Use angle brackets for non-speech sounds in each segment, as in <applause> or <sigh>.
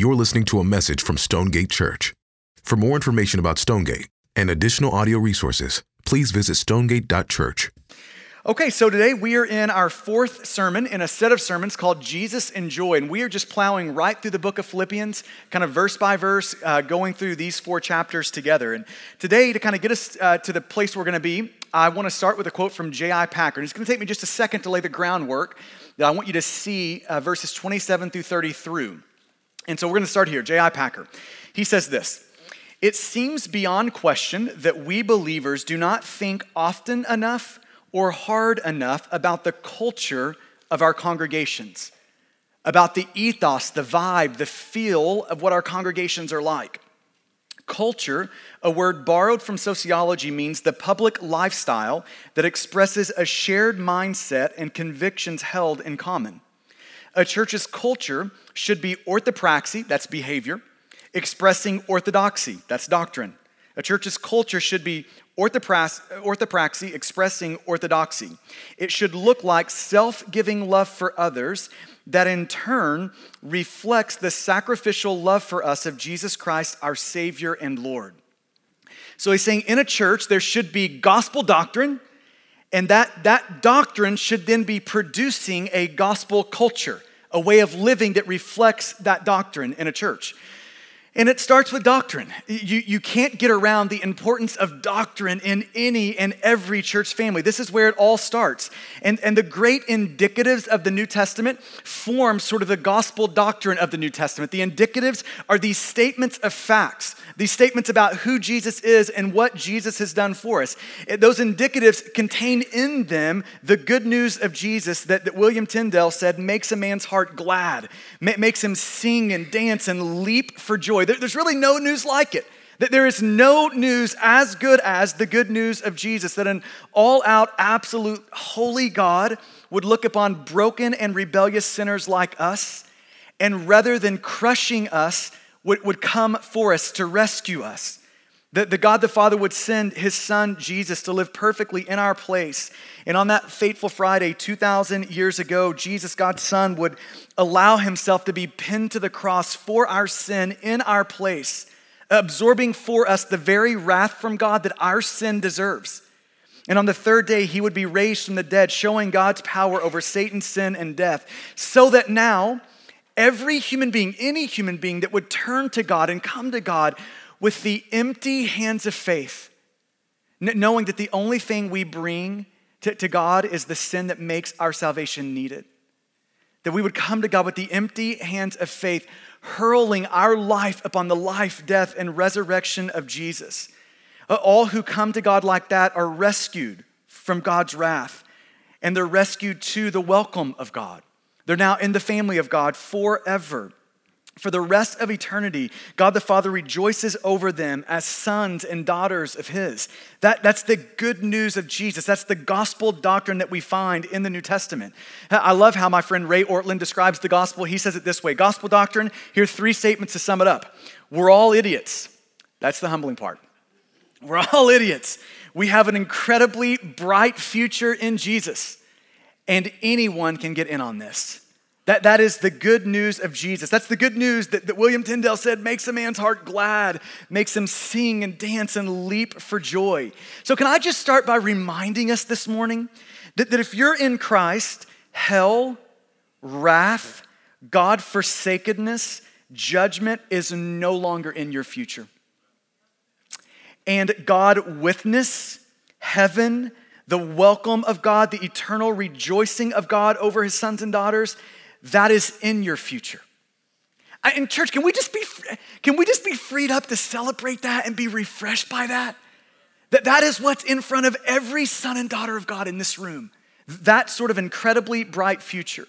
You're listening to a message from Stonegate Church. For more information about Stonegate and additional audio resources, please visit stonegate.church. Okay, so today we are in our fourth sermon in a set of sermons called Jesus and Joy, and we are just plowing right through the book of Philippians, kind of verse by verse, uh, going through these four chapters together. And today, to kind of get us uh, to the place we're going to be, I want to start with a quote from J.I. Packer. And it's going to take me just a second to lay the groundwork that I want you to see uh, verses 27 through 30 through. And so we're going to start here. J.I. Packer. He says this It seems beyond question that we believers do not think often enough or hard enough about the culture of our congregations, about the ethos, the vibe, the feel of what our congregations are like. Culture, a word borrowed from sociology, means the public lifestyle that expresses a shared mindset and convictions held in common. A church's culture should be orthopraxy, that's behavior, expressing orthodoxy, that's doctrine. A church's culture should be orthopraxy, expressing orthodoxy. It should look like self giving love for others that in turn reflects the sacrificial love for us of Jesus Christ, our Savior and Lord. So he's saying in a church, there should be gospel doctrine, and that, that doctrine should then be producing a gospel culture, a way of living that reflects that doctrine in a church. And it starts with doctrine. You, you can't get around the importance of doctrine in any and every church family. This is where it all starts. And, and the great indicatives of the New Testament form sort of the gospel doctrine of the New Testament. The indicatives are these statements of facts, these statements about who Jesus is and what Jesus has done for us. Those indicatives contain in them the good news of Jesus that, that William Tyndale said makes a man's heart glad, makes him sing and dance and leap for joy joy. There's really no news like it. That there is no news as good as the good news of Jesus, that an all out, absolute, holy God would look upon broken and rebellious sinners like us, and rather than crushing us, would, would come for us to rescue us. That the God the Father would send his son Jesus to live perfectly in our place. And on that fateful Friday, 2,000 years ago, Jesus, God's Son, would allow himself to be pinned to the cross for our sin in our place, absorbing for us the very wrath from God that our sin deserves. And on the third day, he would be raised from the dead, showing God's power over Satan's sin and death, so that now every human being, any human being that would turn to God and come to God with the empty hands of faith, knowing that the only thing we bring to, to God is the sin that makes our salvation needed. That we would come to God with the empty hands of faith, hurling our life upon the life, death, and resurrection of Jesus. Uh, all who come to God like that are rescued from God's wrath, and they're rescued to the welcome of God. They're now in the family of God forever. For the rest of eternity, God the Father rejoices over them as sons and daughters of His. That, that's the good news of Jesus. That's the gospel doctrine that we find in the New Testament. I love how my friend Ray Ortlund describes the gospel. He says it this way Gospel doctrine, here are three statements to sum it up. We're all idiots. That's the humbling part. We're all idiots. We have an incredibly bright future in Jesus, and anyone can get in on this. That, that is the good news of Jesus. That's the good news that, that William Tyndale said makes a man's heart glad, makes him sing and dance and leap for joy. So, can I just start by reminding us this morning that, that if you're in Christ, hell, wrath, God forsakenness, judgment is no longer in your future. And God witness, heaven, the welcome of God, the eternal rejoicing of God over his sons and daughters that is in your future. In church, can we just be can we just be freed up to celebrate that and be refreshed by that? That that is what's in front of every son and daughter of God in this room. That sort of incredibly bright future.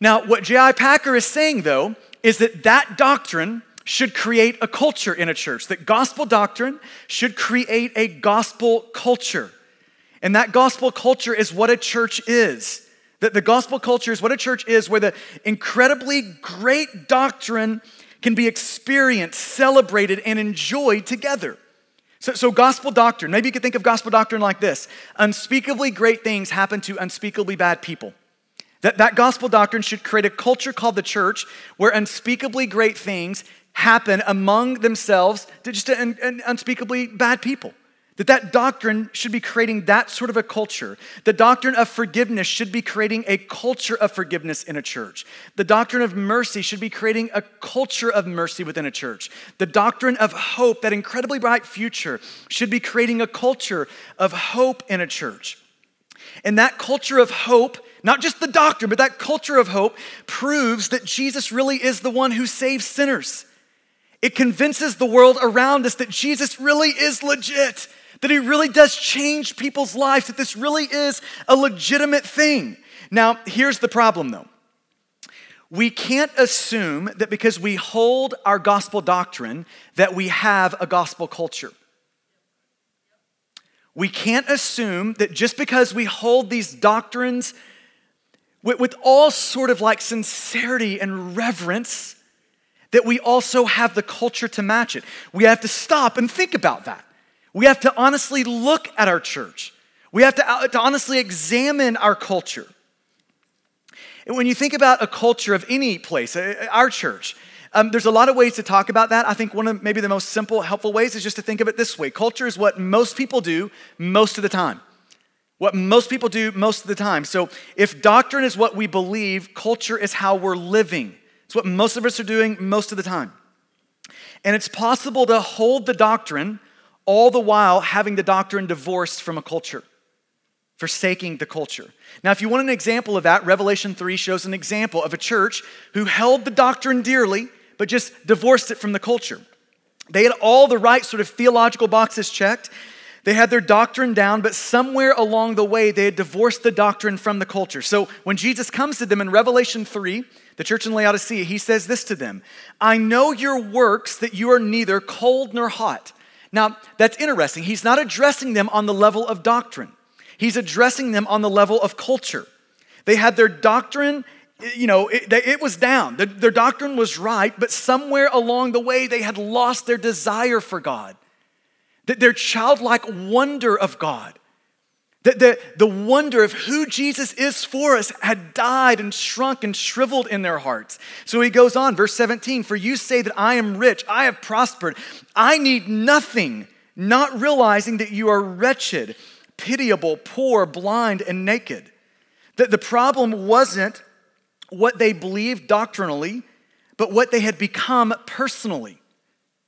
Now, what J.I. Packer is saying though is that that doctrine should create a culture in a church. That gospel doctrine should create a gospel culture. And that gospel culture is what a church is. That the gospel culture is what a church is, where the incredibly great doctrine can be experienced, celebrated, and enjoyed together. So, so, gospel doctrine, maybe you could think of gospel doctrine like this unspeakably great things happen to unspeakably bad people. That, that gospel doctrine should create a culture called the church where unspeakably great things happen among themselves to just an, an unspeakably bad people. That that doctrine should be creating that sort of a culture. The doctrine of forgiveness should be creating a culture of forgiveness in a church. The doctrine of mercy should be creating a culture of mercy within a church. The doctrine of hope, that incredibly bright future, should be creating a culture of hope in a church. And that culture of hope, not just the doctrine, but that culture of hope proves that Jesus really is the one who saves sinners. It convinces the world around us that Jesus really is legit that he really does change people's lives, that this really is a legitimate thing. Now, here's the problem though. We can't assume that because we hold our gospel doctrine that we have a gospel culture. We can't assume that just because we hold these doctrines with, with all sort of like sincerity and reverence, that we also have the culture to match it. We have to stop and think about that. We have to honestly look at our church. We have to, uh, to honestly examine our culture. And when you think about a culture of any place, uh, uh, our church, um, there's a lot of ways to talk about that. I think one of maybe the most simple, helpful ways is just to think of it this way culture is what most people do most of the time. What most people do most of the time. So if doctrine is what we believe, culture is how we're living. It's what most of us are doing most of the time. And it's possible to hold the doctrine all the while having the doctrine divorced from a culture, forsaking the culture. Now, if you want an example of that, Revelation 3 shows an example of a church who held the doctrine dearly, but just divorced it from the culture. They had all the right sort of theological boxes checked. They had their doctrine down, but somewhere along the way, they had divorced the doctrine from the culture. So when Jesus comes to them in Revelation 3, the church in Laodicea, he says this to them I know your works, that you are neither cold nor hot. Now, that's interesting. He's not addressing them on the level of doctrine, he's addressing them on the level of culture. They had their doctrine, you know, it, it was down. The, their doctrine was right, but somewhere along the way, they had lost their desire for God, their childlike wonder of God. The, the, the wonder of who Jesus is for us had died and shrunk and shriveled in their hearts. So he goes on, verse 17 For you say that I am rich, I have prospered, I need nothing, not realizing that you are wretched, pitiable, poor, blind, and naked. That the problem wasn't what they believed doctrinally, but what they had become personally.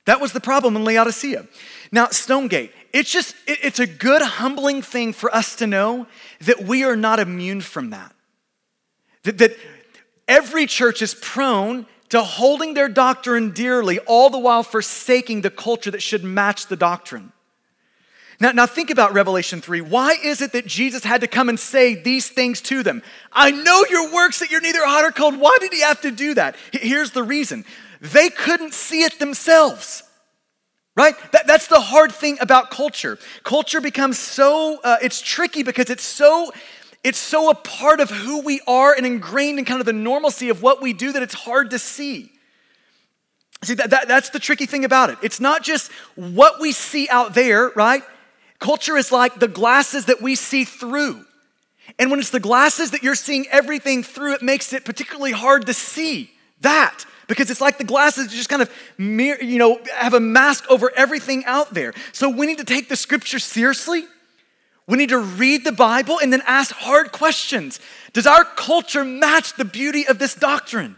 That was the problem in Laodicea. Now, Stonegate, it's just, it's a good, humbling thing for us to know that we are not immune from that. That, that every church is prone to holding their doctrine dearly, all the while forsaking the culture that should match the doctrine. Now, now think about Revelation 3. Why is it that Jesus had to come and say these things to them? I know your works, that you're neither hot or cold. Why did he have to do that? Here's the reason they couldn't see it themselves right? That, that's the hard thing about culture. Culture becomes so uh, it's tricky because it's so it's so a part of who we are and ingrained in kind of the normalcy of what we do that it's hard to see. See that, that, that's the tricky thing about it. It's not just what we see out there right? Culture is like the glasses that we see through. And when it's the glasses that you're seeing everything through it makes it particularly hard to see that because it's like the glasses just kind of mirror, you know, have a mask over everything out there. So we need to take the scripture seriously. We need to read the Bible and then ask hard questions. Does our culture match the beauty of this doctrine?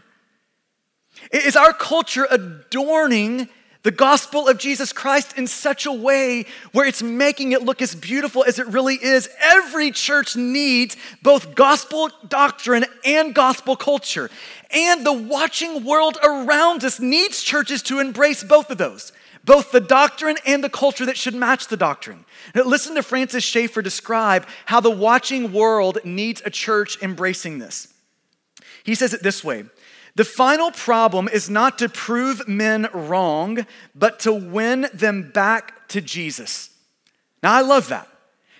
Is our culture adorning the gospel of Jesus Christ in such a way where it's making it look as beautiful as it really is. Every church needs both gospel doctrine and gospel culture. And the watching world around us needs churches to embrace both of those both the doctrine and the culture that should match the doctrine. Now, listen to Francis Schaeffer describe how the watching world needs a church embracing this. He says it this way the final problem is not to prove men wrong, but to win them back to Jesus. Now, I love that.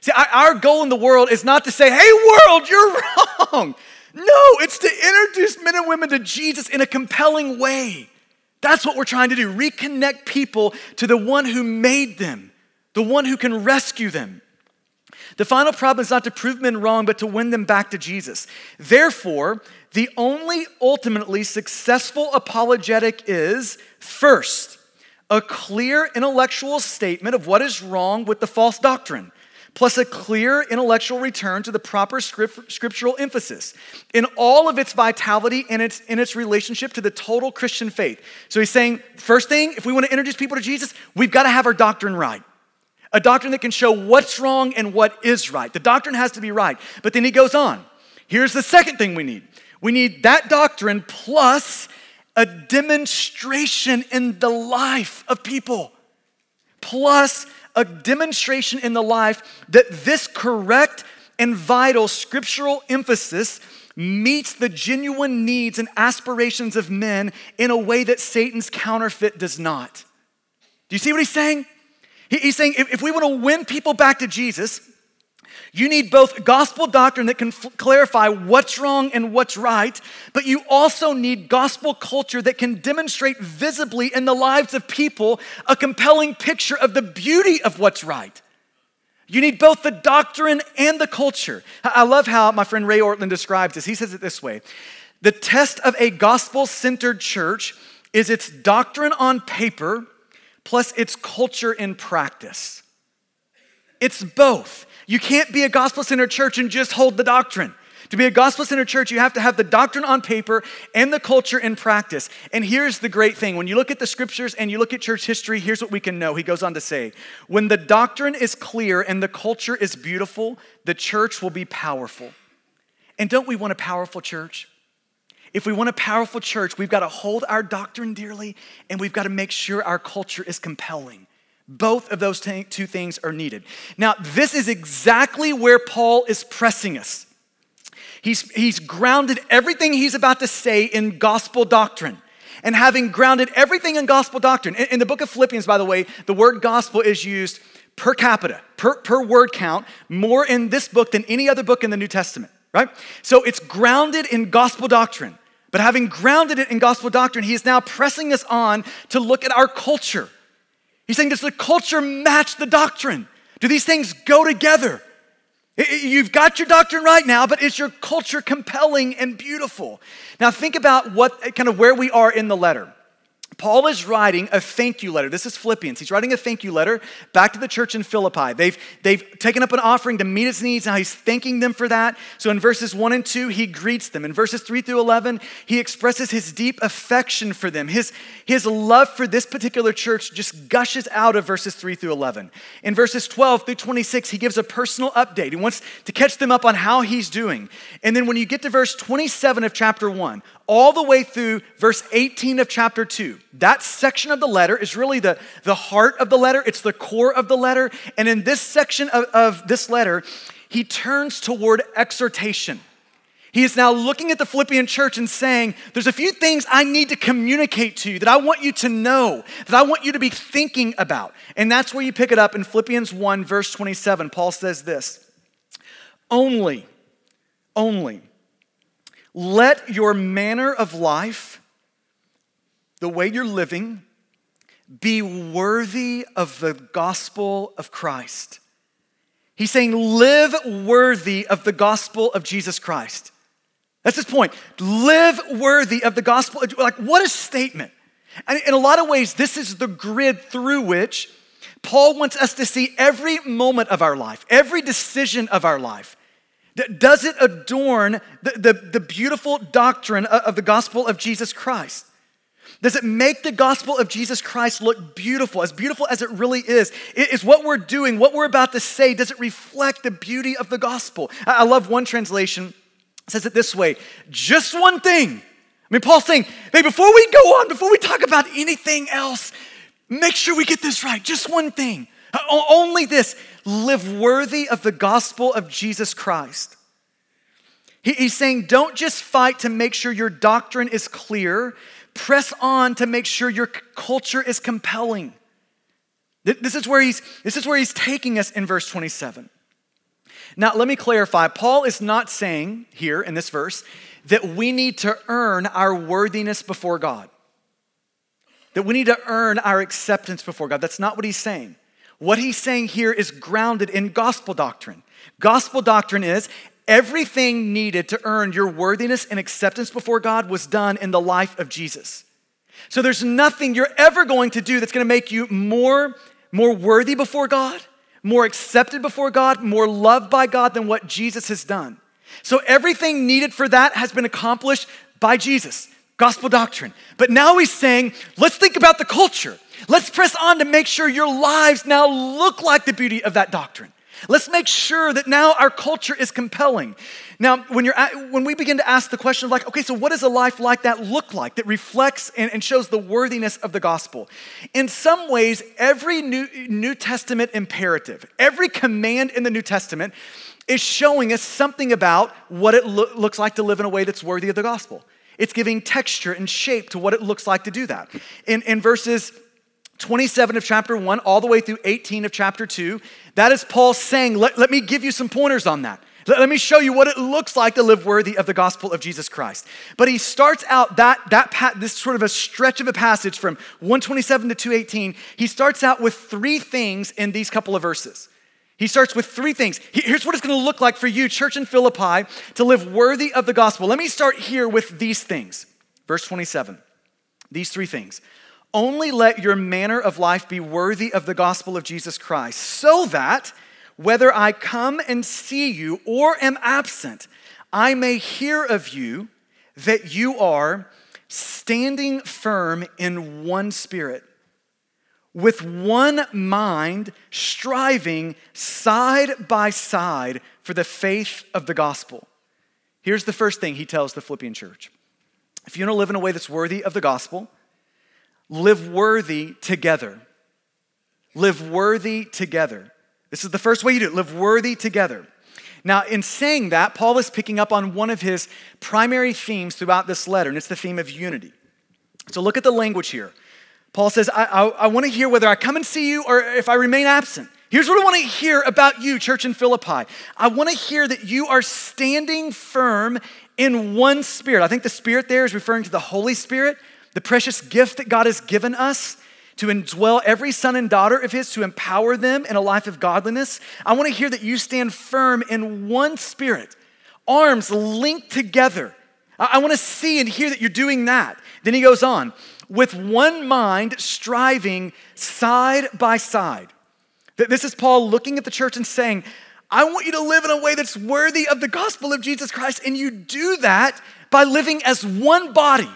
See, our goal in the world is not to say, hey, world, you're <laughs> wrong. No, it's to introduce men and women to Jesus in a compelling way. That's what we're trying to do reconnect people to the one who made them, the one who can rescue them. The final problem is not to prove men wrong, but to win them back to Jesus. Therefore, the only ultimately successful apologetic is first, a clear intellectual statement of what is wrong with the false doctrine, plus a clear intellectual return to the proper script, scriptural emphasis in all of its vitality and its, in its relationship to the total Christian faith. So he's saying, first thing, if we want to introduce people to Jesus, we've got to have our doctrine right a doctrine that can show what's wrong and what is right. The doctrine has to be right. But then he goes on. Here's the second thing we need we need that doctrine plus a demonstration in the life of people, plus a demonstration in the life that this correct and vital scriptural emphasis meets the genuine needs and aspirations of men in a way that Satan's counterfeit does not. Do you see what he's saying? He's saying if we want to win people back to Jesus, you need both gospel doctrine that can f- clarify what's wrong and what's right, but you also need gospel culture that can demonstrate visibly in the lives of people a compelling picture of the beauty of what's right. You need both the doctrine and the culture. I love how my friend Ray Ortlund describes this. He says it this way The test of a gospel centered church is its doctrine on paper plus its culture in practice. It's both. You can't be a gospel centered church and just hold the doctrine. To be a gospel centered church, you have to have the doctrine on paper and the culture in practice. And here's the great thing when you look at the scriptures and you look at church history, here's what we can know. He goes on to say when the doctrine is clear and the culture is beautiful, the church will be powerful. And don't we want a powerful church? If we want a powerful church, we've got to hold our doctrine dearly and we've got to make sure our culture is compelling. Both of those two things are needed. Now, this is exactly where Paul is pressing us. He's, he's grounded everything he's about to say in gospel doctrine. And having grounded everything in gospel doctrine, in, in the book of Philippians, by the way, the word gospel is used per capita, per, per word count, more in this book than any other book in the New Testament, right? So it's grounded in gospel doctrine. But having grounded it in gospel doctrine, he is now pressing us on to look at our culture. He's saying, does the culture match the doctrine? Do these things go together? You've got your doctrine right now, but is your culture compelling and beautiful? Now, think about what kind of where we are in the letter. Paul is writing a thank you letter. This is Philippians. He's writing a thank you letter back to the church in Philippi. They've, they've taken up an offering to meet his needs. Now he's thanking them for that. So in verses 1 and 2, he greets them. In verses 3 through 11, he expresses his deep affection for them. His, his love for this particular church just gushes out of verses 3 through 11. In verses 12 through 26, he gives a personal update. He wants to catch them up on how he's doing. And then when you get to verse 27 of chapter 1, all the way through verse 18 of chapter 2. That section of the letter is really the, the heart of the letter, it's the core of the letter. And in this section of, of this letter, he turns toward exhortation. He is now looking at the Philippian church and saying, There's a few things I need to communicate to you that I want you to know, that I want you to be thinking about. And that's where you pick it up in Philippians 1, verse 27. Paul says this Only, only let your manner of life, the way you're living, be worthy of the gospel of Christ. He's saying, live worthy of the gospel of Jesus Christ. That's his point. Live worthy of the gospel. Like, what a statement. And in a lot of ways, this is the grid through which Paul wants us to see every moment of our life, every decision of our life. Does it adorn the, the, the, beautiful doctrine of the gospel of Jesus Christ? Does it make the gospel of Jesus Christ look beautiful, as beautiful as it really is? Is what we're doing, what we're about to say, does it reflect the beauty of the gospel? I love one translation says it this way just one thing. I mean, Paul's saying, hey, before we go on, before we talk about anything else, make sure we get this right. Just one thing. Only this live worthy of the gospel of Jesus Christ. He's saying, don't just fight to make sure your doctrine is clear, press on to make sure your culture is compelling. This is where he's, this is where he's taking us in verse 27. Now, let me clarify. Paul is not saying here in this verse that we need to earn our worthiness before God, that we need to earn our acceptance before God. That's not what he's saying. What he's saying here is grounded in gospel doctrine. Gospel doctrine is everything needed to earn your worthiness and acceptance before God was done in the life of Jesus. So there's nothing you're ever going to do that's going to make you more, more worthy before God, more accepted before God, more loved by God than what Jesus has done. So everything needed for that has been accomplished by Jesus, gospel doctrine. But now he's saying, let's think about the culture. Let's press on to make sure your lives now look like the beauty of that doctrine. Let's make sure that now our culture is compelling. Now, when, you're at, when we begin to ask the question of like, okay, so what does a life like that look like that reflects and, and shows the worthiness of the gospel? In some ways, every New, New Testament imperative, every command in the New Testament is showing us something about what it lo- looks like to live in a way that's worthy of the gospel. It's giving texture and shape to what it looks like to do that. In, in verses 27 of chapter 1 all the way through 18 of chapter 2. That is Paul saying, let, let me give you some pointers on that. Let, let me show you what it looks like to live worthy of the gospel of Jesus Christ. But he starts out that, that this sort of a stretch of a passage from 127 to 218. He starts out with three things in these couple of verses. He starts with three things. Here's what it's going to look like for you, church in Philippi, to live worthy of the gospel. Let me start here with these things. Verse 27. These three things. Only let your manner of life be worthy of the gospel of Jesus Christ, so that whether I come and see you or am absent, I may hear of you that you are standing firm in one spirit, with one mind, striving side by side for the faith of the gospel. Here's the first thing he tells the Philippian church if you want to live in a way that's worthy of the gospel, live worthy together. Live worthy together. This is the first way you do it live worthy together. Now, in saying that, Paul is picking up on one of his primary themes throughout this letter, and it's the theme of unity. So look at the language here. Paul says, I, I, I want to hear whether I come and see you or if I remain absent. Here's what I want to hear about you, church in Philippi. I want to hear that you are standing firm in one spirit. I think the spirit there is referring to the Holy Spirit, the precious gift that God has given us to indwell every son and daughter of His, to empower them in a life of godliness. I want to hear that you stand firm in one spirit, arms linked together. I want to see and hear that you're doing that. Then he goes on, with one mind striving side by side. This is Paul looking at the church and saying, I want you to live in a way that's worthy of the gospel of Jesus Christ. And you do that by living as one body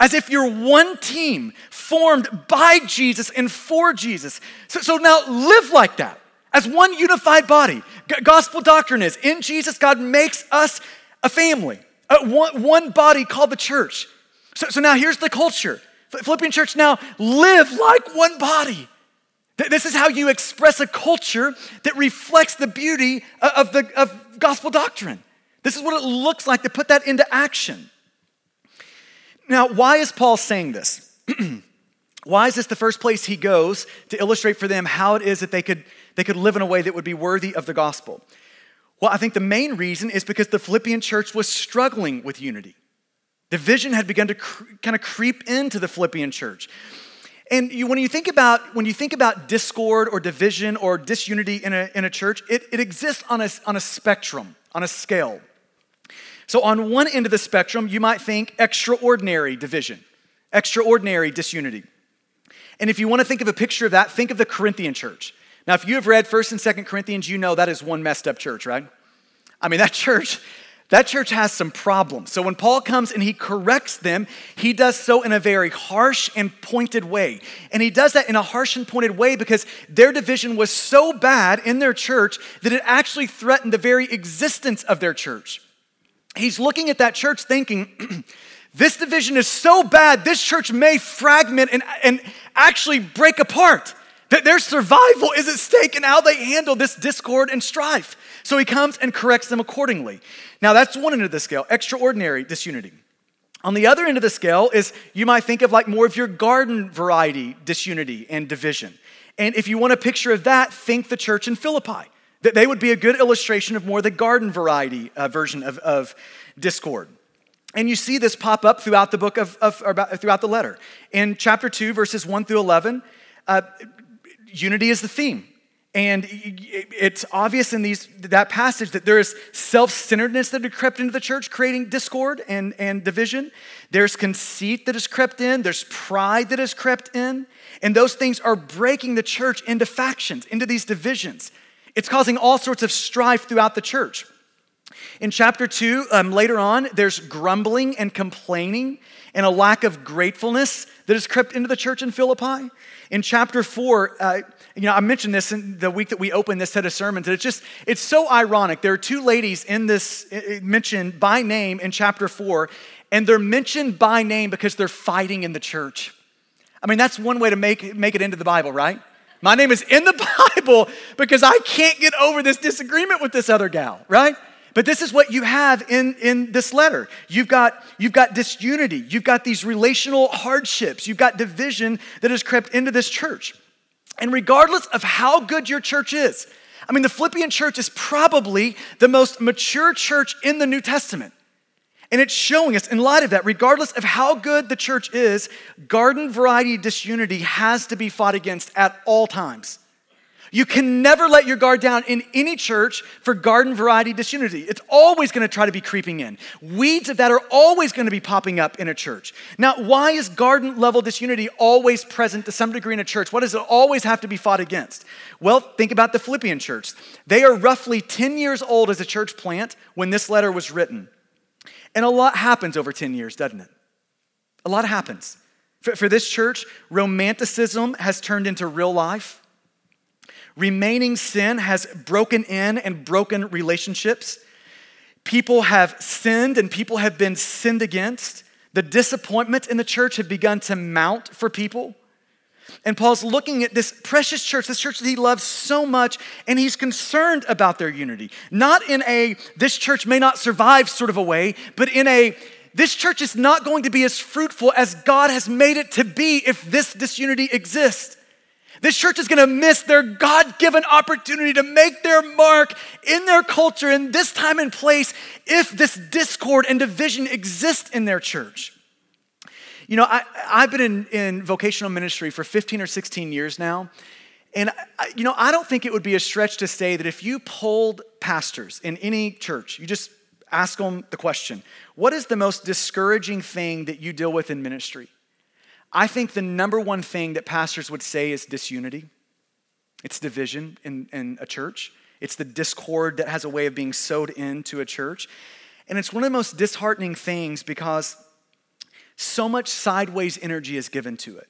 as if you're one team formed by Jesus and for Jesus. So, so now live like that as one unified body. G- gospel doctrine is in Jesus, God makes us a family, a one, one body called the church. So, so now here's the culture Philippian church now live like one body. This is how you express a culture that reflects the beauty of, the, of gospel doctrine. This is what it looks like to put that into action. Now, why is Paul saying this? <clears throat> why is this the first place he goes to illustrate for them how it is that they could, they could live in a way that would be worthy of the gospel? Well, I think the main reason is because the Philippian church was struggling with unity. Division had begun to kind of creep into the Philippian church. And you, when you think about when you think about discord or division or disunity in a, in a church, it, it exists on a, on a spectrum, on a scale. So, on one end of the spectrum, you might think extraordinary division, extraordinary disunity. And if you want to think of a picture of that, think of the Corinthian church. Now, if you have read 1st and 2nd Corinthians, you know that is one messed up church, right? I mean, that <laughs> church, that church has some problems. So when Paul comes and he corrects them, he does so in a very harsh and pointed way. And he does that in a harsh and pointed way because their division was so bad in their church that it actually threatened the very existence of their church he's looking at that church thinking, <clears throat> this division is so bad, this church may fragment and, and actually break apart. Their survival is at stake in how they handle this discord and strife. So he comes and corrects them accordingly. Now, that's one end of the scale extraordinary disunity. On the other end of the scale is you might think of like more of your garden variety disunity and division. And if you want a picture of that, think the church in Philippi. That they would be a good illustration of more the garden variety uh, version of, of discord. And you see this pop up throughout the book of, of about, throughout the letter. In chapter 2, verses 1 through 11, uh, unity is the theme. And it's obvious in these, that passage that there is self centeredness that had crept into the church, creating discord and, and division. There's conceit that has crept in, there's pride that has crept in. And those things are breaking the church into factions, into these divisions. It's causing all sorts of strife throughout the church. In chapter two, um, later on, there's grumbling and complaining and a lack of gratefulness that has crept into the church in Philippi. In chapter four, uh, you know, I mentioned this in the week that we opened this set of sermons, and it's just, it's so ironic. There are two ladies in this mentioned by name in chapter four, and they're mentioned by name because they're fighting in the church. I mean, that's one way to make, make it into the Bible, right? My name is in the <laughs> Bible because I can't get over this disagreement with this other gal, right? But this is what you have in, in this letter. You've got, you've got disunity, you've got these relational hardships, you've got division that has crept into this church. And regardless of how good your church is, I mean, the Philippian church is probably the most mature church in the New Testament. And it's showing us, in light of that, regardless of how good the church is, garden variety disunity has to be fought against at all times. You can never let your guard down in any church for garden variety disunity. It's always going to try to be creeping in. Weeds of that are always going to be popping up in a church. Now, why is garden level disunity always present to some degree in a church? What does it always have to be fought against? Well, think about the Philippian church. They are roughly 10 years old as a church plant when this letter was written. And a lot happens over 10 years, doesn't it? A lot happens. For, for this church, romanticism has turned into real life. Remaining sin has broken in and broken relationships. People have sinned and people have been sinned against. The disappointments in the church have begun to mount for people. And Paul's looking at this precious church, this church that he loves so much, and he's concerned about their unity. Not in a, this church may not survive sort of a way, but in a, this church is not going to be as fruitful as God has made it to be if this disunity exists. This church is gonna miss their God given opportunity to make their mark in their culture in this time and place if this discord and division exists in their church. You know, I, have been in, in vocational ministry for 15 or 16 years now. And, I, you know, I don't think it would be a stretch to say that if you polled pastors in any church, you just ask them the question what is the most discouraging thing that you deal with in ministry? I think the number one thing that pastors would say is disunity. It's division in, in a church. It's the discord that has a way of being sowed into a church. And it's one of the most disheartening things because so much sideways energy is given to it.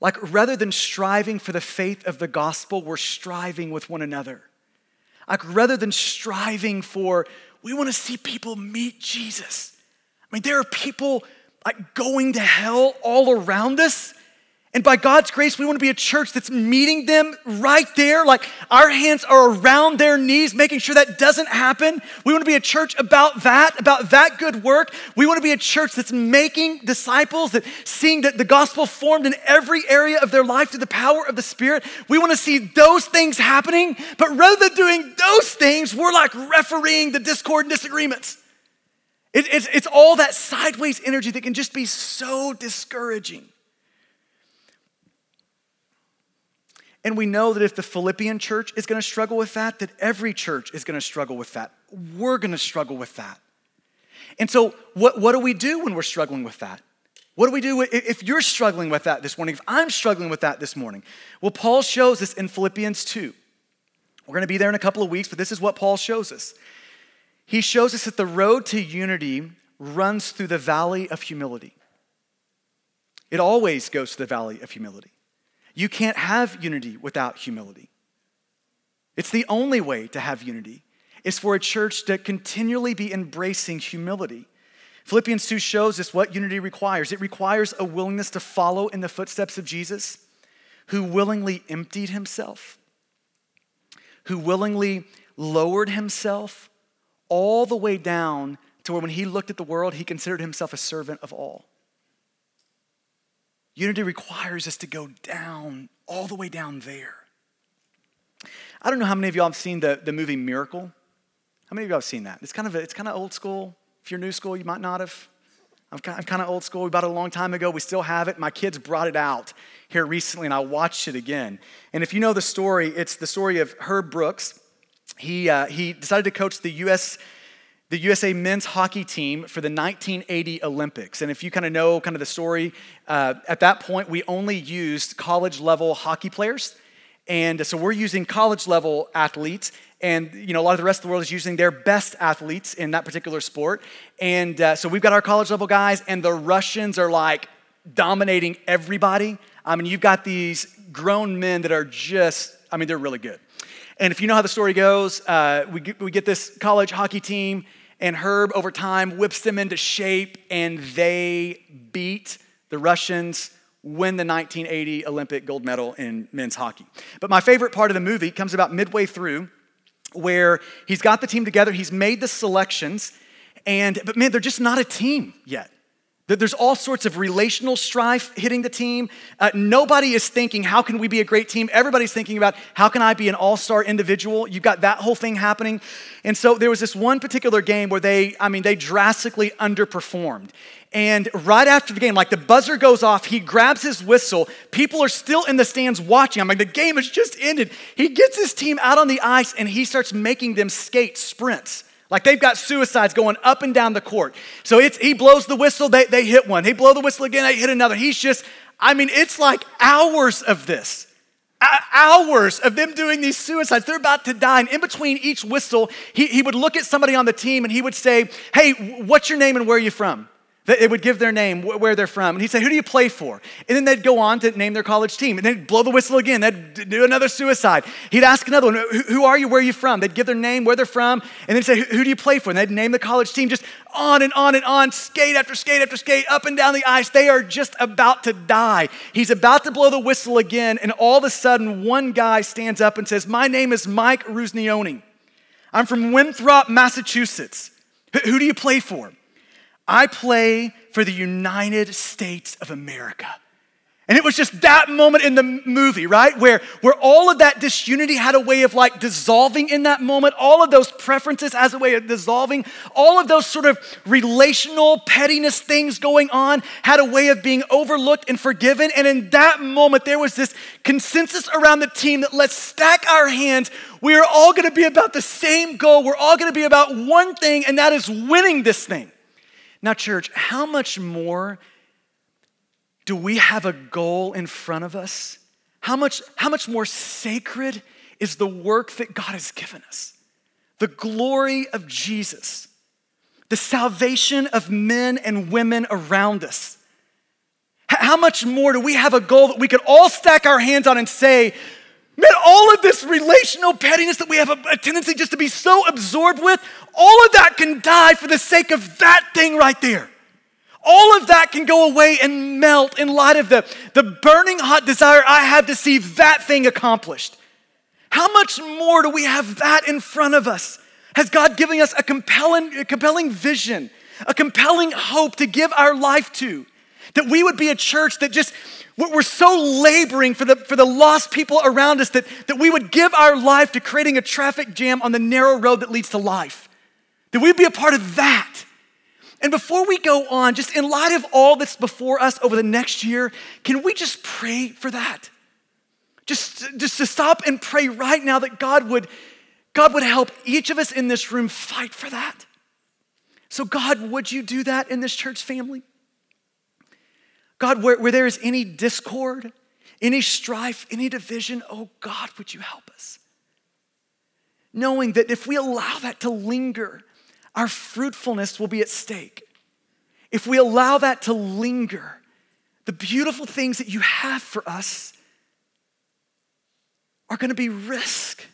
Like, rather than striving for the faith of the gospel, we're striving with one another. Like, rather than striving for, we want to see people meet Jesus. I mean, there are people like going to hell all around us. And by God's grace, we want to be a church that's meeting them right there. Like our hands are around their knees, making sure that doesn't happen. We want to be a church about that, about that good work. We want to be a church that's making disciples, that seeing that the gospel formed in every area of their life through the power of the Spirit. We want to see those things happening. But rather than doing those things, we're like refereeing the discord and disagreements. It, it's, it's all that sideways energy that can just be so discouraging. And we know that if the Philippian church is going to struggle with that, that every church is going to struggle with that. We're going to struggle with that. And so, what, what do we do when we're struggling with that? What do we do if you're struggling with that this morning? If I'm struggling with that this morning? Well, Paul shows us in Philippians 2. We're going to be there in a couple of weeks, but this is what Paul shows us. He shows us that the road to unity runs through the valley of humility. It always goes to the valley of humility. You can't have unity without humility. It's the only way to have unity is for a church to continually be embracing humility. Philippians 2 shows us what unity requires. It requires a willingness to follow in the footsteps of Jesus, who willingly emptied himself, who willingly lowered himself all the way down to where when he looked at the world, he considered himself a servant of all. Unity requires us to go down, all the way down there. I don't know how many of y'all have seen the, the movie Miracle. How many of y'all have seen that? It's kind of a, it's kind of old school. If you're new school, you might not have. I'm kind, I'm kind of old school. We bought it a long time ago. We still have it. My kids brought it out here recently and I watched it again. And if you know the story, it's the story of Herb Brooks. He, uh, he decided to coach the U.S the USA men's hockey team for the 1980 Olympics. And if you kind of know kind of the story, uh, at that point we only used college level hockey players. And so we're using college level athletes, and you know a lot of the rest of the world is using their best athletes in that particular sport. And uh, so we've got our college level guys, and the Russians are like dominating everybody. I mean, you've got these grown men that are just, I mean, they're really good. And if you know how the story goes, uh, we, get, we get this college hockey team, and Herb, over time, whips them into shape, and they beat the Russians, win the 1980 Olympic gold medal in men's hockey. But my favorite part of the movie comes about midway through, where he's got the team together, he's made the selections, and but man, they're just not a team yet. There's all sorts of relational strife hitting the team. Uh, nobody is thinking, how can we be a great team? Everybody's thinking about, how can I be an all star individual? You've got that whole thing happening. And so there was this one particular game where they, I mean, they drastically underperformed. And right after the game, like the buzzer goes off, he grabs his whistle. People are still in the stands watching. I'm like, the game has just ended. He gets his team out on the ice and he starts making them skate sprints. Like they've got suicides going up and down the court. So it's he blows the whistle, they, they hit one. He blow the whistle again, they hit another. He's just, I mean, it's like hours of this. Hours of them doing these suicides. They're about to die. And in between each whistle, he, he would look at somebody on the team and he would say, Hey, what's your name and where are you from? They would give their name, where they're from. And he'd say, Who do you play for? And then they'd go on to name their college team. And then blow the whistle again. They'd do another suicide. He'd ask another one, Who are you? Where are you from? They'd give their name, where they're from. And then say, Who do you play for? And they'd name the college team. Just on and on and on, skate after skate after skate, up and down the ice. They are just about to die. He's about to blow the whistle again. And all of a sudden, one guy stands up and says, My name is Mike Eruzione. I'm from Winthrop, Massachusetts. Who do you play for? I play for the United States of America. And it was just that moment in the movie, right? Where, where all of that disunity had a way of like dissolving in that moment. All of those preferences has a way of dissolving. All of those sort of relational pettiness things going on had a way of being overlooked and forgiven. And in that moment, there was this consensus around the team that let's stack our hands. We are all gonna be about the same goal. We're all gonna be about one thing, and that is winning this thing. Now, church, how much more do we have a goal in front of us? How much, how much more sacred is the work that God has given us? The glory of Jesus, the salvation of men and women around us. How much more do we have a goal that we could all stack our hands on and say, Man, all of this relational pettiness that we have a, a, tendency just to be so absorbed with, all of that can die for the sake of that thing right there. All of that can go away and melt in light of the, the burning hot desire I have to see that thing accomplished. How much more do we have that in front of us? Has God given us a compelling, a compelling vision, a compelling hope to give our life to? That we would be a church that just we're so laboring for the, for the lost people around us that, that we would give our life to creating a traffic jam on the narrow road that leads to life. That we'd be a part of that. And before we go on, just in light of all that's before us over the next year, can we just pray for that? Just, just to stop and pray right now that God would, God would help each of us in this room fight for that. So, God, would you do that in this church family? God, where, where there is any discord, any strife, any division, oh God, would you help us? Knowing that if we allow that to linger, our fruitfulness will be at stake. If we allow that to linger, the beautiful things that you have for us are going to be risk.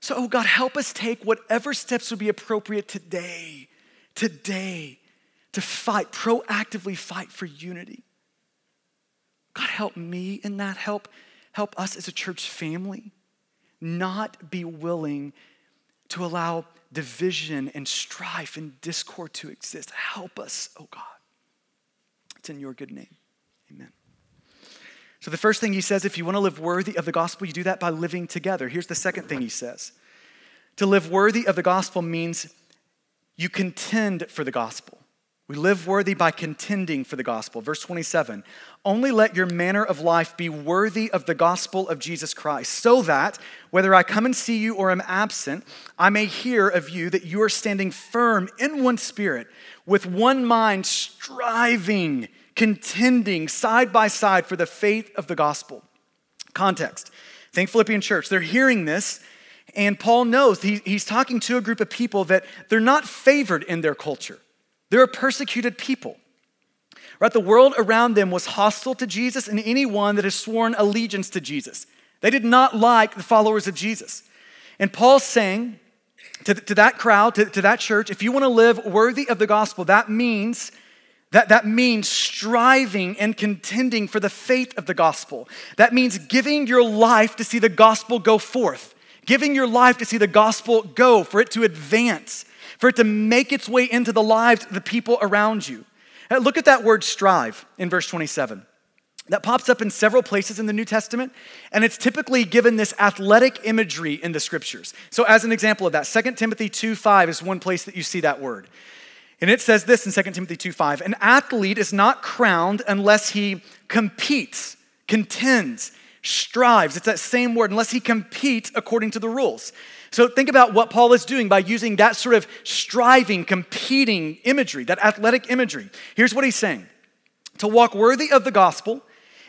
So, oh God, help us take whatever steps would be appropriate today, today, to fight, proactively fight for unity. God, help me in that. Help, help us as a church family not be willing to allow division and strife and discord to exist. Help us, oh God. It's in your good name. Amen. So, the first thing he says, if you want to live worthy of the gospel, you do that by living together. Here's the second thing he says to live worthy of the gospel means you contend for the gospel. We live worthy by contending for the gospel. Verse 27 Only let your manner of life be worthy of the gospel of Jesus Christ, so that, whether I come and see you or am absent, I may hear of you that you are standing firm in one spirit, with one mind, striving, contending side by side for the faith of the gospel. Context Think Philippian church. They're hearing this, and Paul knows he, he's talking to a group of people that they're not favored in their culture. They're a persecuted people. Right? The world around them was hostile to Jesus and anyone that has sworn allegiance to Jesus. They did not like the followers of Jesus. And Paul's saying to, to that crowd, to, to that church, if you want to live worthy of the gospel, that means that, that means striving and contending for the faith of the gospel. That means giving your life to see the gospel go forth, giving your life to see the gospel go, for it to advance, for it to make its way into the lives of the people around you. Uh, look at that word strive in verse 27. That pops up in several places in the New Testament, and it's typically given this athletic imagery in the scriptures. So, as an example of that, 2 Timothy 2 5 is one place that you see that word. And it says this in 2 Timothy 2 5 An athlete is not crowned unless he competes, contends, strives. It's that same word, unless he competes according to the rules. So think about what Paul is doing by using that sort of striving, competing imagery, that athletic imagery. Here's what he's saying To walk worthy of the gospel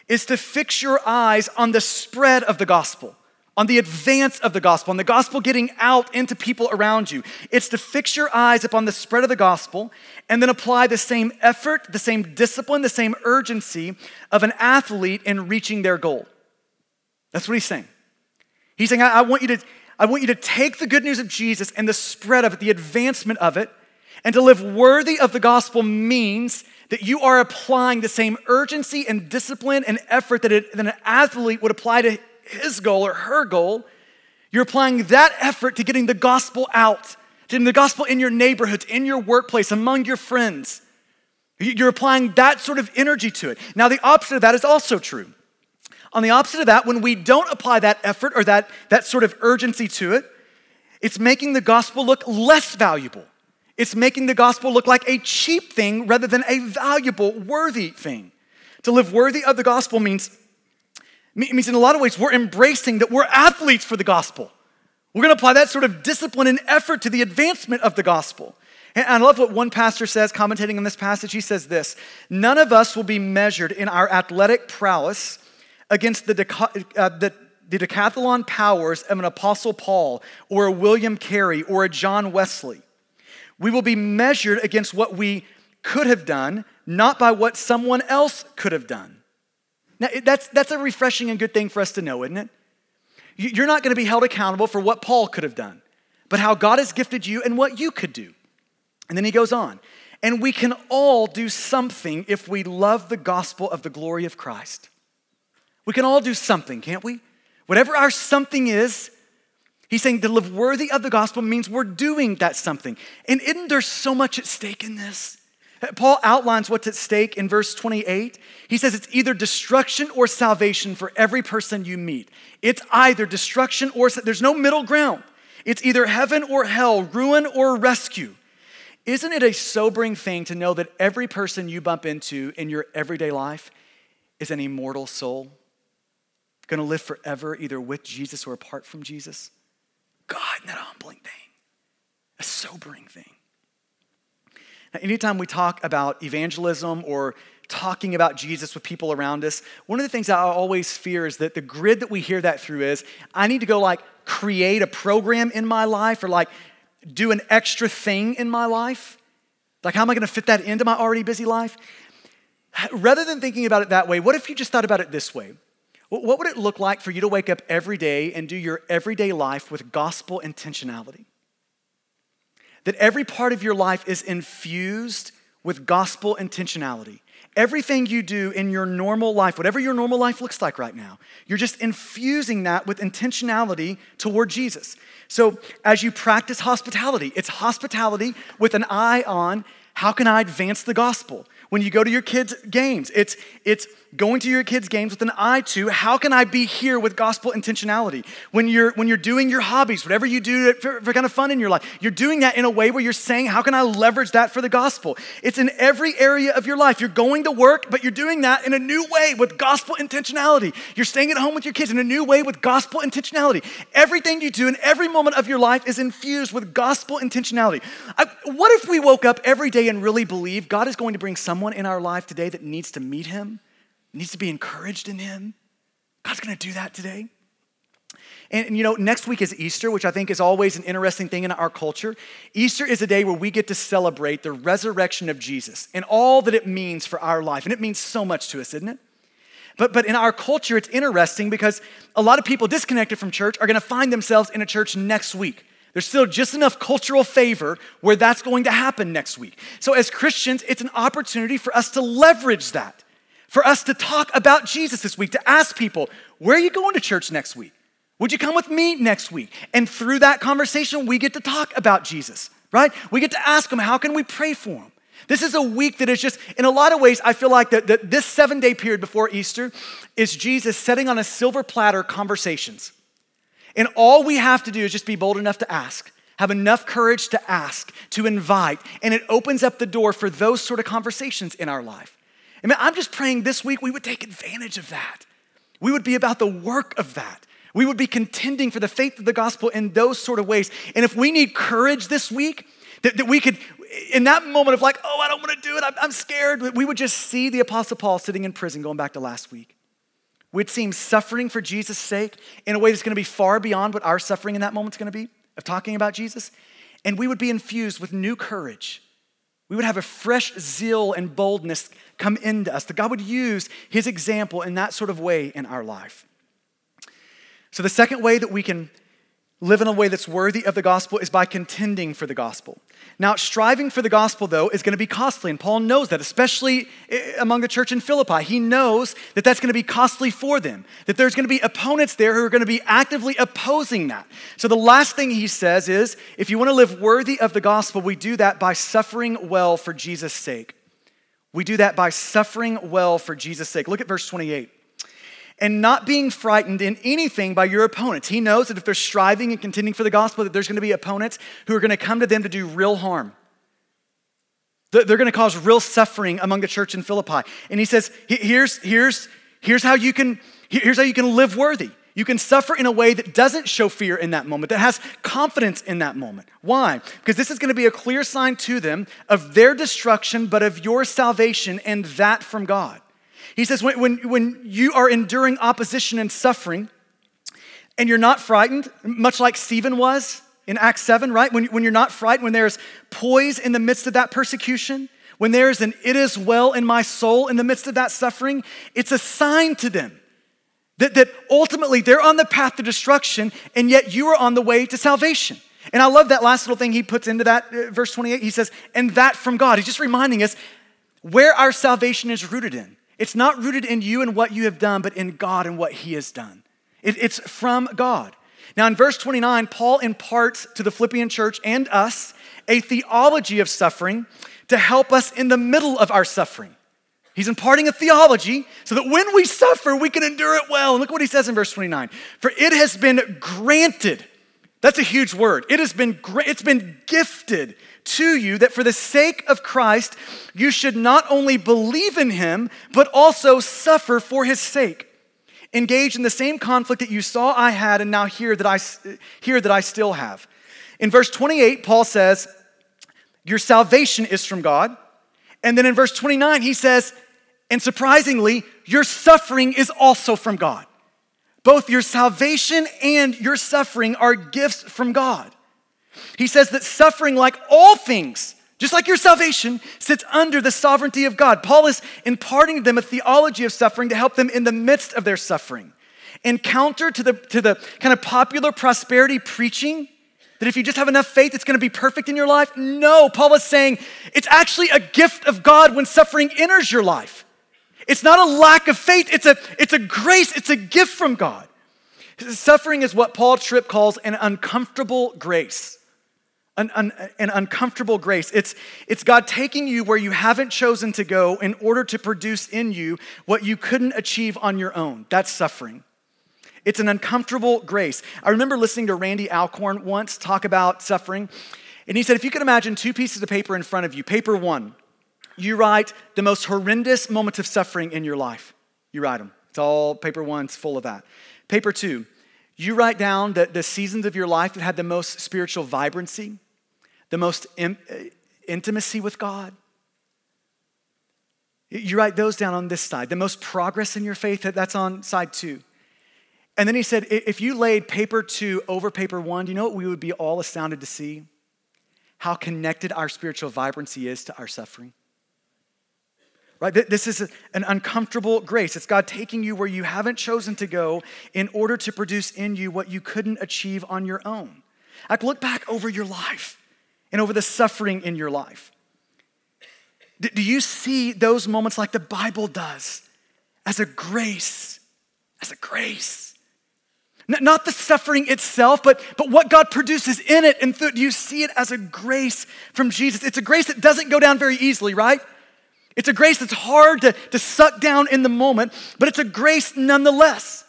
is to fix your eyes on the spread of the gospel on the advance of the gospel, on the gospel getting out into people around you. It's to fix your eyes upon the spread of the gospel and then apply the same effort, the same discipline, the same urgency of an athlete in reaching their goal. That's what he's saying. He's saying, I, I want you to, I want you to take the good news of Jesus and the spread of it, the advancement of it, and to live worthy of the gospel means that you are applying the same urgency and discipline and effort that, it, that an athlete would apply to his goal or her goal, you're applying that effort to getting the gospel out, getting the gospel in your neighborhoods, in your workplace, among your friends. You're applying that sort of energy to it. Now, the opposite of that is also true. On the opposite of that, when we don't apply that effort or that, that sort of urgency to it, it's making the gospel look less valuable. It's making the gospel look like a cheap thing rather than a valuable, worthy thing. To live worthy of the gospel means means in a lot of ways, we're embracing that we're athletes for the gospel. We're going to apply that sort of discipline and effort to the advancement of the gospel. And I love what one pastor says, commentating on this passage. He says this None of us will be measured in our athletic prowess against the, deca- uh, the, the decathlon powers of an Apostle Paul or a William Carey or a John Wesley. We will be measured against what we could have done, not by what someone else could have done. Now, that's, that's a refreshing and good thing for us to know, isn't it? You're not going to be held accountable for what Paul could have done, but how God has gifted you and what you could do. And then he goes on, and we can all do something if we love the gospel of the glory of Christ. We can all do something, can't we? Whatever our something is, he's saying to live worthy of the gospel means we're doing that something. And isn't there so much at stake in this? Paul outlines what's at stake in verse 28. He says it's either destruction or salvation for every person you meet. It's either destruction or there's no middle ground. It's either heaven or hell, ruin or rescue. Isn't it a sobering thing to know that every person you bump into in your everyday life is an immortal soul? Going to live forever, either with Jesus or apart from Jesus? God, that a humbling thing? A sobering thing. Now, anytime we talk about evangelism or talking about Jesus with people around us, one of the things I always fear is that the grid that we hear that through is I need to go like create a program in my life or like do an extra thing in my life. Like, how am I going to fit that into my already busy life? Rather than thinking about it that way, what if you just thought about it this way? What would it look like for you to wake up every day and do your everyday life with gospel intentionality? that every part of your life is infused with gospel intentionality. Everything you do in your normal life, whatever your normal life looks like right now, you're just infusing that with intentionality toward Jesus. So as you practice hospitality, it's hospitality with an eye on how can I advance the gospel? When you go to your kids' games, it's, it's going to your kids' games with an eye to how can I be here with gospel intentionality? When you're when you're doing your hobbies, whatever you do for, for, kind of fun in your life, you're doing that in a way where you're saying, how can I leverage that for the gospel? It's in every area of your life. You're going to work, but you're doing that in a new way with gospel intentionality. You're staying at home with your kids in a new way with gospel intentionality. Everything you do in every moment of your life is infused with gospel intentionality. I, what if we woke up every day and really believe God is going to bring someone in our life today that needs to meet him? Needs to be encouraged in Him. God's gonna do that today. And, and, you know, next week is Easter, which I think is always an interesting thing in our culture. Easter is a day where we get to celebrate the resurrection of Jesus and all that it means for our life. And it means so much to us, isn't it? But, but in our culture, it's interesting because a lot of people disconnected from church are gonna find themselves in a church next week. There's still just enough cultural favor where that's going to happen next week. So, as Christians, it's an opportunity for us to leverage that for us to talk about Jesus this week, to ask people, where are you going to church next week? Would you come with me next week? And through that conversation, we get to talk about Jesus, right? We get to ask them, how can we pray for him? This is a week that is just, in a lot of ways, I feel like that, that this seven day period before Easter is Jesus setting on a silver platter conversations. And all we have to do is just be bold enough to ask, have enough courage to ask, to invite, and it opens up the door for those sort of conversations in our life. I mean, I'm just praying this week we would take advantage of that. We would be about the work of that. We would be contending for the faith of the gospel in those sort of ways. And if we need courage this week, that, that we could, in that moment of like, oh, I don't want to do it, I'm, I'm scared, we would just see the Apostle Paul sitting in prison going back to last week. We'd see him suffering for Jesus' sake in a way that's going to be far beyond what our suffering in that moment's going to be of talking about Jesus. And we would be infused with new courage we would have a fresh zeal and boldness come into us, that God would use his example in that sort of way in our life. So, the second way that we can live in a way that's worthy of the gospel is by contending for the gospel. Now, striving for the gospel, though, is going to be costly, and Paul knows that, especially eh, among the church in Philippi. He knows that that's going to be costly for them, that there's going to be opponents there who are going to be actively opposing that. So, the last thing he says is if you want to live worthy of the gospel, we do that by suffering well for Jesus' sake. We do that by suffering well for Jesus' sake. Look at verse 28 and not being frightened in anything by your opponents. He knows that if they're striving and contending for the gospel, that there's going to be opponents who are going to come to them to do real harm. They're going to cause real suffering among the church in Philippi. And he says, here's, here's, here's, how you can, here's how you can live worthy. You can suffer in a way that doesn't show fear in that moment, that has confidence in that moment. Why? Because this is going to be a clear sign to them of their destruction, but of your salvation and that from God. He says, when, when, when you are enduring opposition and suffering, and you're not frightened, much like Stephen was in Acts 7, right? When, when you're not frightened, when there's poise in the midst of that persecution, when there's an it is well in my soul in the midst of that suffering, it's a sign to them that, that ultimately they're on the path to destruction, and yet you are on the way to salvation. And I love that last little thing he puts into that uh, verse 28. He says, and that from God. He's just reminding us where our salvation is rooted in. It's not rooted in you and what you have done, but in God and what He has done. It, it's from God. Now, in verse 29, Paul imparts to the Philippian church and us a theology of suffering to help us in the middle of our suffering. He's imparting a theology so that when we suffer, we can endure it well. And look what he says in verse 29 For it has been granted, that's a huge word. It has been, it's been gifted to you that for the sake of Christ, you should not only believe in him, but also suffer for his sake. Engage in the same conflict that you saw I had and now hear that I, hear that I still have. In verse 28, Paul says, Your salvation is from God. And then in verse 29, he says, And surprisingly, your suffering is also from God. Both your salvation and your suffering are gifts from God. He says that suffering, like all things, just like your salvation, sits under the sovereignty of God. Paul is imparting to them a theology of suffering to help them in the midst of their suffering. In counter to the, to the kind of popular prosperity preaching, that if you just have enough faith, it's gonna be perfect in your life. No, Paul is saying it's actually a gift of God when suffering enters your life. It's not a lack of faith, it's a, it's a grace, it's a gift from God. Suffering is what Paul Tripp calls an uncomfortable grace an, an, an, uncomfortable grace. It's, it's God taking you where you haven't chosen to go in order to produce in you what you couldn't achieve on your own. That's suffering. It's an uncomfortable grace. I remember listening to Randy Alcorn once talk about suffering, and he said if you could imagine two pieces of paper in front of you, paper one, you write the most horrendous moments of suffering in your life. You write them. It's all paper one's full of that. Paper two, you write down the, the seasons of your life that had the most spiritual vibrancy, the most in, uh, intimacy with God. You write those down on this side. The most progress in your faith, that's on side two. And then he said, if you laid paper two over paper one, do you know what we would be all astounded to see? How connected our spiritual vibrancy is to our suffering. Right? This is an uncomfortable grace. It's God taking you where you haven't chosen to go in order to produce in you what you couldn't achieve on your own. Like, look back over your life and over the suffering in your life. Do you see those moments like the Bible does as a grace? As a grace. Not the suffering itself, but, but what God produces in it. And do you see it as a grace from Jesus? It's a grace that doesn't go down very easily, right? It's a grace that's hard to, to suck down in the moment, but it's a grace nonetheless.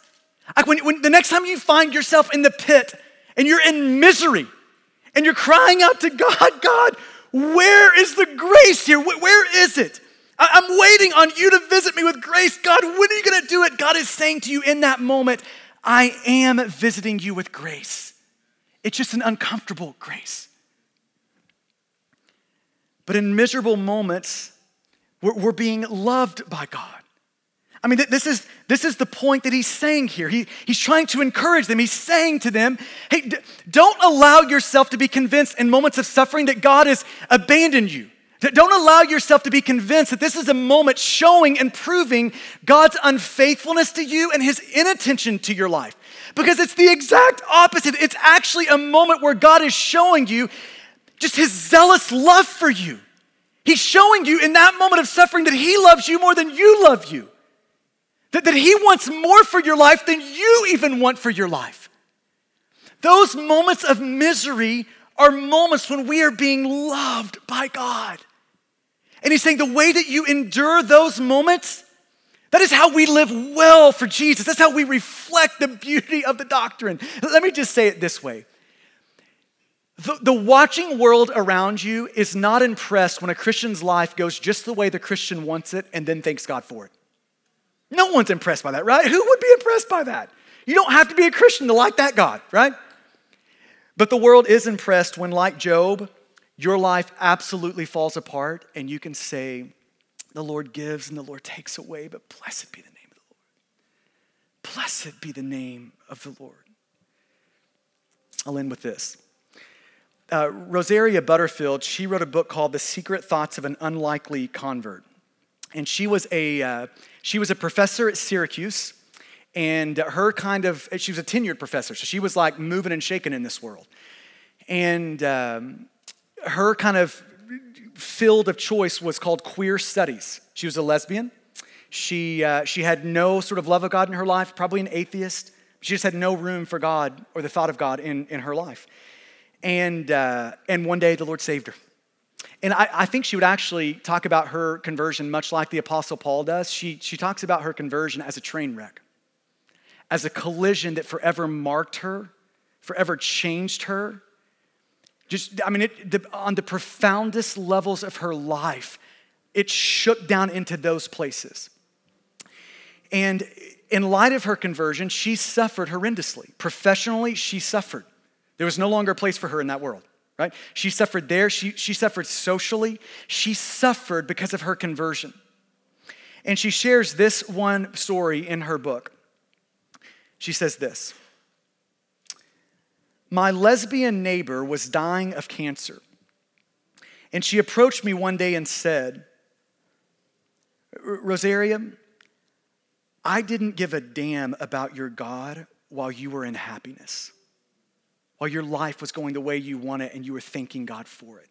Like when, when the next time you find yourself in the pit and you're in misery and you're crying out to God, God, where is the grace here? Where is it? I'm waiting on you to visit me with grace. God, when are you going to do it? God is saying to you in that moment, I am visiting you with grace. It's just an uncomfortable grace. But in miserable moments, we're, being loved by God. I mean, this is, this is the point that he's saying here. He, he's trying to encourage them. He's saying to them, hey, d- don't allow yourself to be convinced in moments of suffering that God has abandoned you. Don't allow yourself to be convinced that this is a moment showing and proving God's unfaithfulness to you and his inattention to your life. Because it's the exact opposite. It's actually a moment where God is showing you just his zealous love for you. He's showing you in that moment of suffering that he loves you more than you love you. That, that he wants more for your life than you even want for your life. Those moments of misery are moments when we are being loved by God. And he's saying the way that you endure those moments, that is how we live well for Jesus. That's how we reflect the beauty of the doctrine. Let me just say it this way the, the, watching world around you is not impressed when a Christian's life goes just the way the Christian wants it and then thanks God for it. No one's impressed by that, right? Who would be impressed by that? You don't have to be a Christian to like that God, right? But the world is impressed when, like Job, your life absolutely falls apart and you can say, The Lord gives and the Lord takes away, but blessed be the name of the Lord. Blessed be the name of the Lord. I'll end with this. Uh, Rosaria Butterfield, she wrote a book called The Secret Thoughts of an Unlikely Convert. And she was a, uh, she was a professor at Syracuse, and her kind of, she was a tenured professor, so she was like moving and shaking in this world. And um, her kind of field of choice was called queer studies. She was a lesbian. She, uh, she had no sort of love of God in her life, probably an atheist. She just had no room for God or the thought of God in, in her life. And, uh, and one day the Lord saved her. And I, I, think she would actually talk about her conversion much like the Apostle Paul does. She, she talks about her conversion as a train wreck, as a collision that forever marked her, forever changed her. Just, I mean, it, the, on the profoundest levels of her life, it shook down into those places. And in light of her conversion, she suffered horrendously. Professionally, she suffered. There was no longer a place for her in that world, right? She suffered there, she, she suffered socially, she suffered because of her conversion. And she shares this one story in her book. She says this My lesbian neighbor was dying of cancer. And she approached me one day and said, Rosaria, I didn't give a damn about your God while you were in happiness while your life was going the way you want it and you were thanking God for it.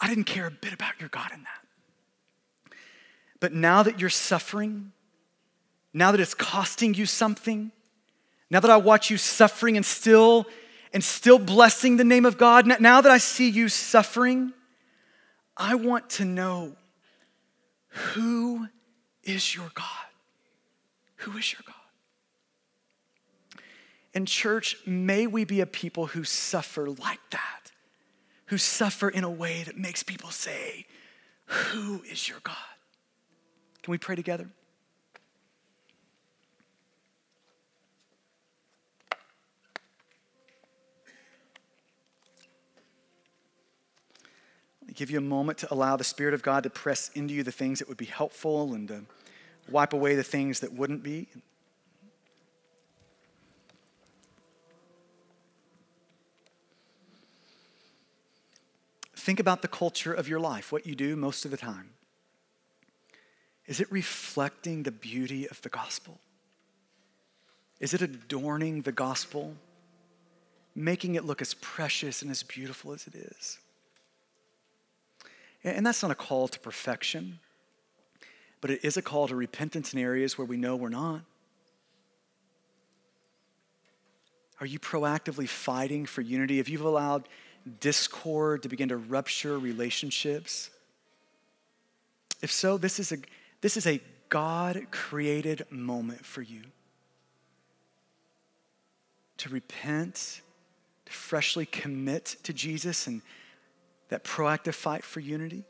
I didn't care a bit about your God in that. But now that you're suffering, now that it's costing you something, now that I watch you suffering and still and still blessing the name of God, now that I see you suffering, I want to know who is your God? Who is your God? And, church, may we be a people who suffer like that, who suffer in a way that makes people say, Who is your God? Can we pray together? give you a moment to allow the Spirit of God to press into you the things that would be helpful and to wipe away the things that wouldn't be. Think about the culture of your life, what you do most of the time. Is it reflecting the beauty of the gospel? Is it adorning the gospel, making it look as precious and as beautiful as it is? And that's not a call to perfection, but it is a call to repentance in areas where we know we're not. Are you proactively fighting for unity? Have you allowed discord to begin to rupture relationships? If so, this is a, this is a God created moment for you to repent, to freshly commit to Jesus and that proactive fight for unity?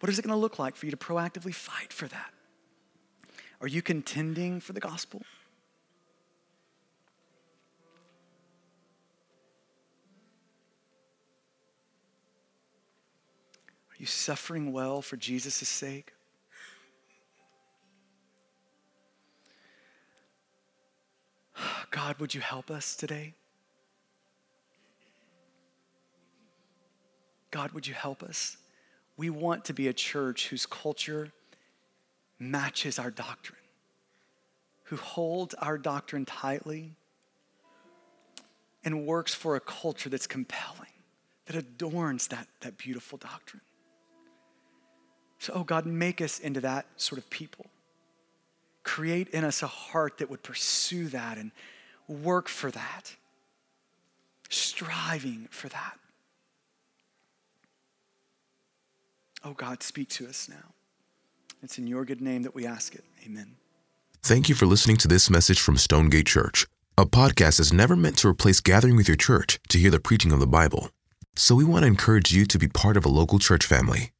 What is it going to look like for you to proactively fight for that? Are you contending for the gospel? Are you suffering well for Jesus' sake? <sighs> God, would you help us today? God, would you help us? We want to be a church whose culture matches our doctrine, who holds our doctrine tightly and works for a culture that's compelling, that adorns that, that beautiful doctrine. So, oh God, make us into that sort of people. Create in us a heart that would pursue that and work for that, striving for that. Oh God, speak to us now. It's in your good name that we ask it. Amen. Thank you for listening to this message from Stonegate Church. A podcast is never meant to replace gathering with your church to hear the preaching of the Bible. So we want to encourage you to be part of a local church family.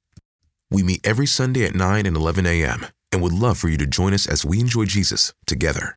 We meet every Sunday at 9 and 11 a.m. and would love for you to join us as we enjoy Jesus together.